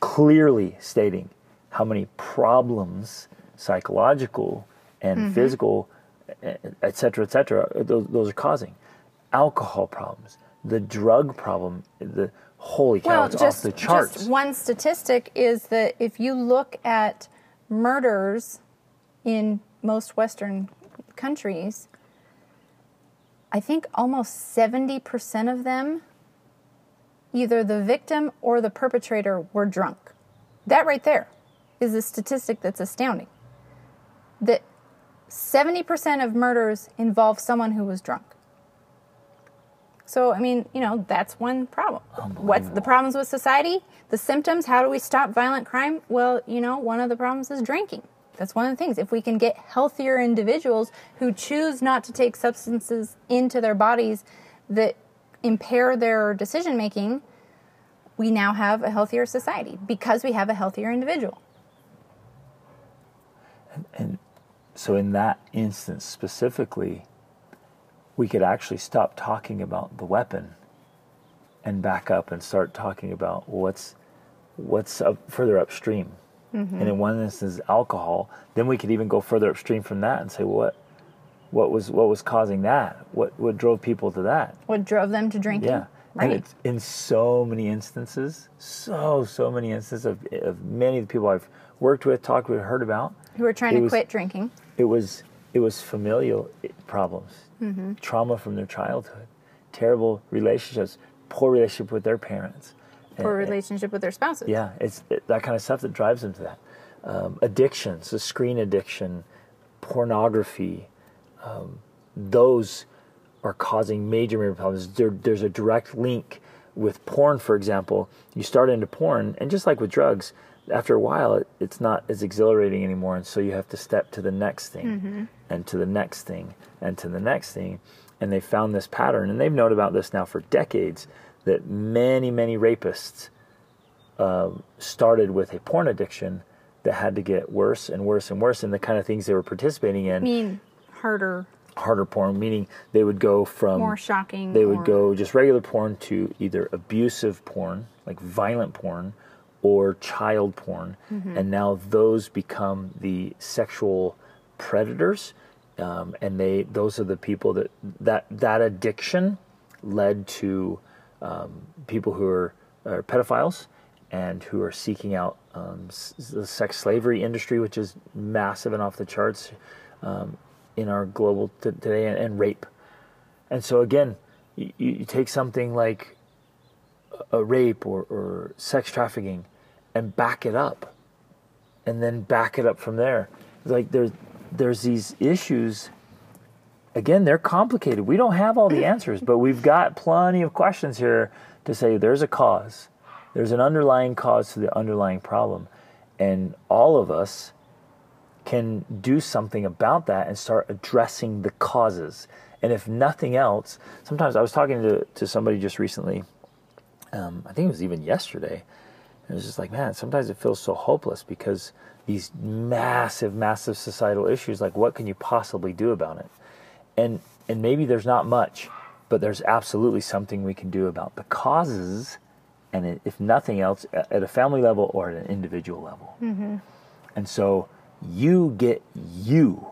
clearly stating how many problems, psychological and mm-hmm. physical, e- et cetera, et cetera, those, those are causing. Alcohol problems, the drug problem, the holy cow, well, it's just, off the charts. just one statistic is that if you look at murders in most Western countries, I think almost 70% of them, either the victim or the perpetrator, were drunk. That right there is a statistic that's astounding. That 70% of murders involve someone who was drunk. So, I mean, you know, that's one problem. What's the problems with society? The symptoms, how do we stop violent crime? Well, you know, one of the problems is drinking. That's one of the things. If we can get healthier individuals who choose not to take substances into their bodies that impair their decision making, we now have a healthier society because we have a healthier individual. And so, in that instance specifically, we could actually stop talking about the weapon and back up and start talking about what's what's up further upstream. Mm-hmm. And in one instance, alcohol. Then we could even go further upstream from that and say what what was what was causing that? What what drove people to that? What drove them to drinking? Yeah. Right. And it's in so many instances, so so many instances of, of many of the people I've worked with, talked with, heard about. who are trying to was- quit drinking. It was it was familial problems, trauma from their childhood, terrible relationships, poor relationship with their parents. Poor And- relationship with their spouses. yeah, it's it, that kind of stuff that drives them to that. Um, addictions, the screen addiction, pornography, um, those are causing major, major problems. There, there's a direct link with porn, for example. You start into porn, and just like with drugs, after a while, it, it's not as exhilarating anymore, and so you have to step to the next thing, mm-hmm. and to the next thing, and to the next thing. And they found this pattern, and they've known about this now for decades. That many, many rapists um, started with a porn addiction that had to get worse and worse and worse and the kind of things they were participating in I mean, harder, harder porn meaning they would go from more shocking. they would or- go just regular porn to either abusive porn like violent porn or child porn Mm-hmm. and now those become the sexual predators um, and they those are the people that that that addiction led to um, people who are, are pedophiles and who are seeking out um, s- the sex slavery industry, which is massive and off the charts um, in our global t- today, and, and rape. And so again, you, you take something like a rape or, or sex trafficking and back it up, and then back it up from there. Like there's there's these issues. Again, they're complicated. We don't have all the answers, but we've got plenty of questions here to say there's a cause. There's an underlying cause to the underlying problem. And all of us can do something about that and start addressing the causes. And if nothing else, sometimes I was talking to, to somebody just recently, um, I think it was even yesterday. And it was just like, man, sometimes it feels so hopeless because these massive, massive societal issues, like what can you possibly do about it? And and maybe there's not much, but there's absolutely something we can do about the causes, and if nothing else, at a family level or at an individual level. Mm-hmm. And so you get you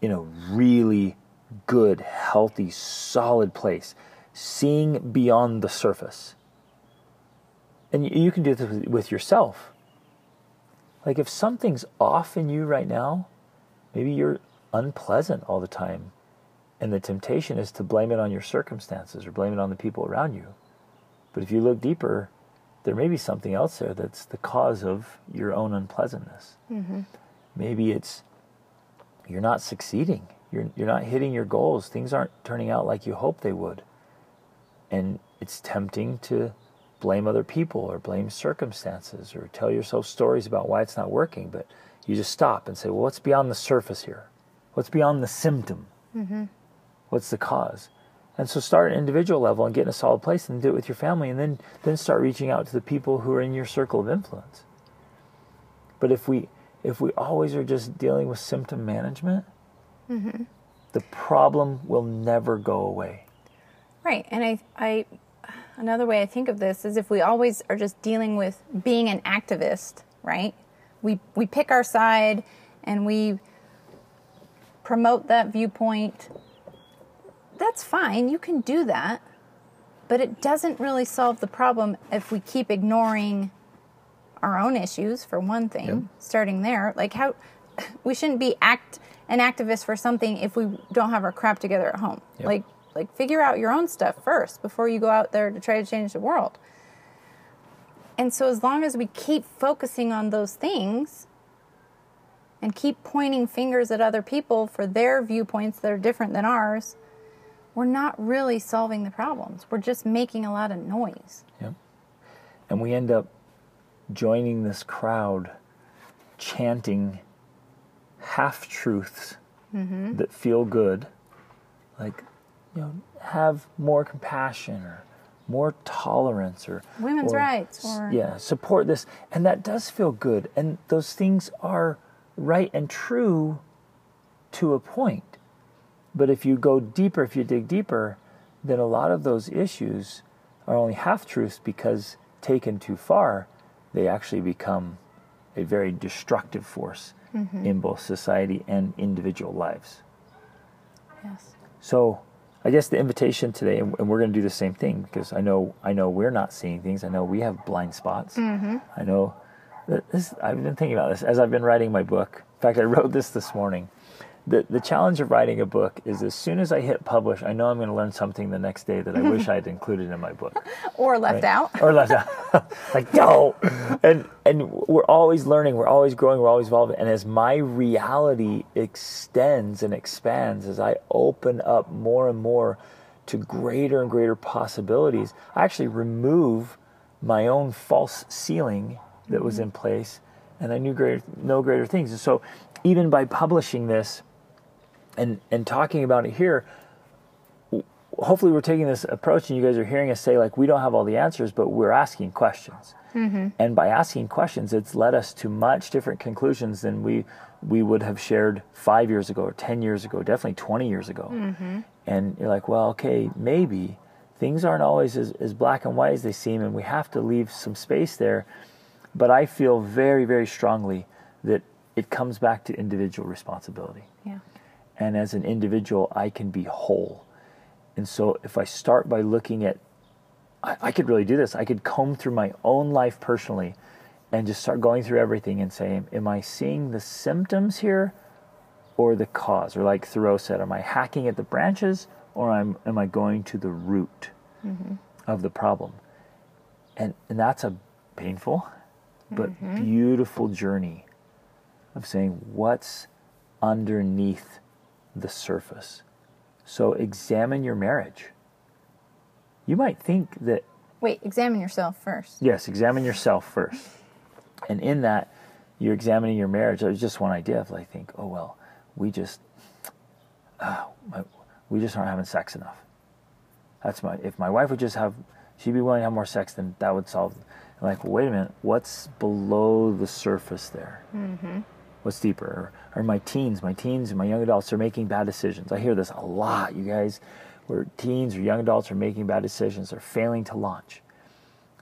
in a really good, healthy, solid place, seeing beyond the surface. And you, you can do this with- with yourself. Like if something's off in you right now, maybe you're unpleasant all the time. And the temptation is to blame it on your circumstances or blame it on the people around you. But if you look deeper, there may be something else there that's the cause of your own unpleasantness. Mm-hmm. Maybe it's you're not succeeding. You're, you're not hitting your goals. Things aren't turning out like you hoped they would. And it's tempting to blame other people or blame circumstances or tell yourself stories about why it's not working. But you just stop and say, well, what's beyond the surface here? What's beyond the symptom? Mm-hmm. What's the cause? And so start at an individual level and get in a solid place and do it with your family and then, then start reaching out to the people who are in your circle of influence. But if we if we always are just dealing with symptom management, mm-hmm. the problem will never go away. Right. And I, I, another way I think of this is if we always are just dealing with being an activist, right? We, we pick our side and we promote that viewpoint. That's fine. You can do that. But it doesn't really solve the problem if we keep ignoring our own issues, for one thing, Yep. starting there. Like, how <laughs> we shouldn't be act an activist for something if we don't have our crap together at home. Yep. Like like figure out your own stuff first before you go out there to try to change the world. And so as long as we keep focusing on those things and keep pointing fingers at other people for their viewpoints that are different than ours, we're not really solving the problems. We're just making a lot of noise. Yep. And we end up joining this crowd chanting half truths mm-hmm. that feel good, like, you know, have more compassion or more tolerance or Women's or rights or- yeah, support this. And that does feel good. And those things are right and true to a point. But if you go deeper, if you dig deeper, then a lot of those issues are only half truths because taken too far, they actually become a very destructive force mm-hmm. in both society and individual lives. Yes. So, I guess the invitation today, and and we're going to do the same thing because I know I know we're not seeing things. I know we have blind spots. Mm-hmm. I know this. I've been thinking about this as I've been writing my book. In fact, I wrote this this morning. The the challenge of writing a book is as soon as I hit publish, I know I'm going to learn something the next day that I wish I had <laughs> included in my book Or left out. or left out. <laughs> like no, and and we're always learning, we're always growing, we're always evolving. And as my reality extends and expands, as I open up more and more to greater and greater possibilities, I actually remove my own false ceiling that was mm-hmm. in place, and I knew greater, know greater things. And so, even by publishing this and and talking about it here, hopefully we're taking this approach and you guys are hearing us say like we don't have all the answers but we're asking questions. Mm-hmm. And by asking questions it's led us to much different conclusions than we we would have shared five years ago or 10 years ago definitely 20 years ago. Mm-hmm. And you're like well okay maybe things aren't always as, as black and white as they seem and we have to leave some space there. But i feel very very strongly that it comes back to individual responsibility. Yeah. And as an individual, I can be whole. And so if I start by looking at, I, I could really do this. I could comb through my own life personally and just start going through everything and saying, Am I seeing the symptoms here or the cause? Or like Thoreau said, Am I hacking at the branches or am, am I going to the root mm-hmm. of the problem? And, and that's a painful but mm-hmm. beautiful journey of saying, What's underneath the surface. So examine your marriage. You might think that, Wait, examine yourself first. yes, examine yourself first. And in that, you're examining your marriage. There's just one idea of like, think, oh, well, we just, uh, my, we just aren't having sex enough. That's my, if my wife would just have, she'd be willing to have more sex, then that would solve. I'm like, well, wait a minute, what's below the surface there? What's deeper or, or my teens my teens and my young adults are making bad decisions. I hear this a lot you guys where teens or young adults are making bad decisions they're failing to launch.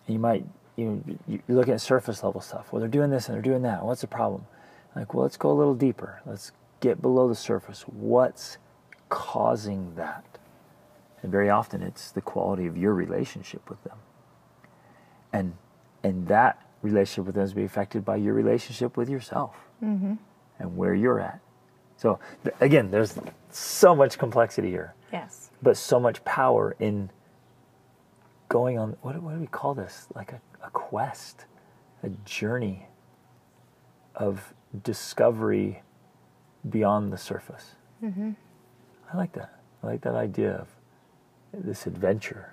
And you might you know you're looking at surface level stuff. Well they're doing this and they're doing that. What's the problem? Like well let's go a little deeper. Let's get below the surface. What's causing that? And very often it's the quality of your relationship with them. And and that relationship with them is be affected by your relationship with yourself mm-hmm. and where you're at. So th- again there's so much complexity here. Yes. but so much power in going on what, do- what do we call this? Like a, a quest a journey of discovery beyond the surface. Mm-hmm. I like that. I like that idea of this adventure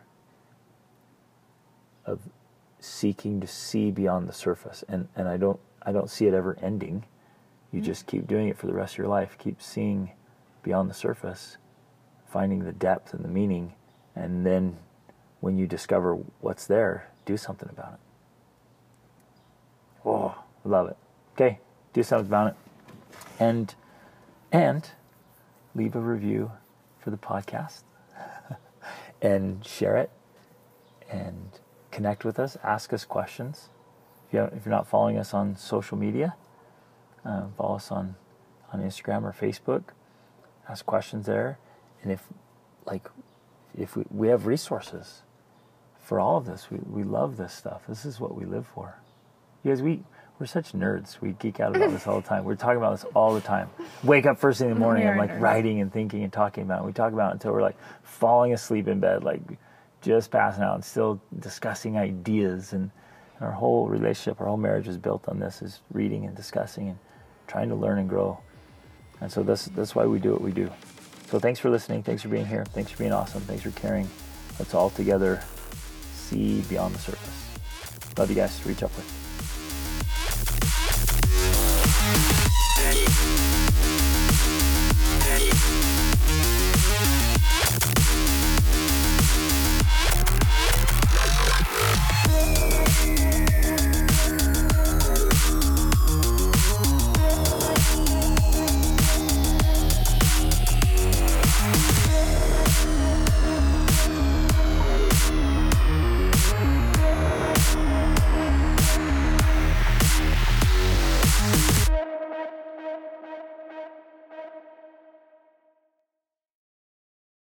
of seeking to see beyond the surface and and i don't i don't see it ever ending. You hmm. just keep doing it for the rest of your life keep seeing beyond the surface finding the depth and the meaning and then when you discover what's there do something about it. Oh I love it. Okay do something about it. And and leave a review for the podcast <laughs> and share it and connect with us ask us questions if, you if you're not following us on social media uh, follow us on on instagram or facebook ask questions there and if like if we, we have resources for all of this we, we love this stuff this is what we live for because we we're such nerds. We geek out about this all the time. We're talking about this all the time. Wake up first thing in the morning I'm like nerds. writing and thinking and talking about it. We talk about it until we're like falling asleep in bed, like just passing out and still discussing ideas and our whole relationship, our whole marriage is built on this is reading and discussing and trying to learn and grow. And so that's that's why we do what we do. So thanks for listening. Thanks for being here. Thanks for being awesome. Thanks for caring. Let's all together see beyond the surface. Love you guys. Reach upward.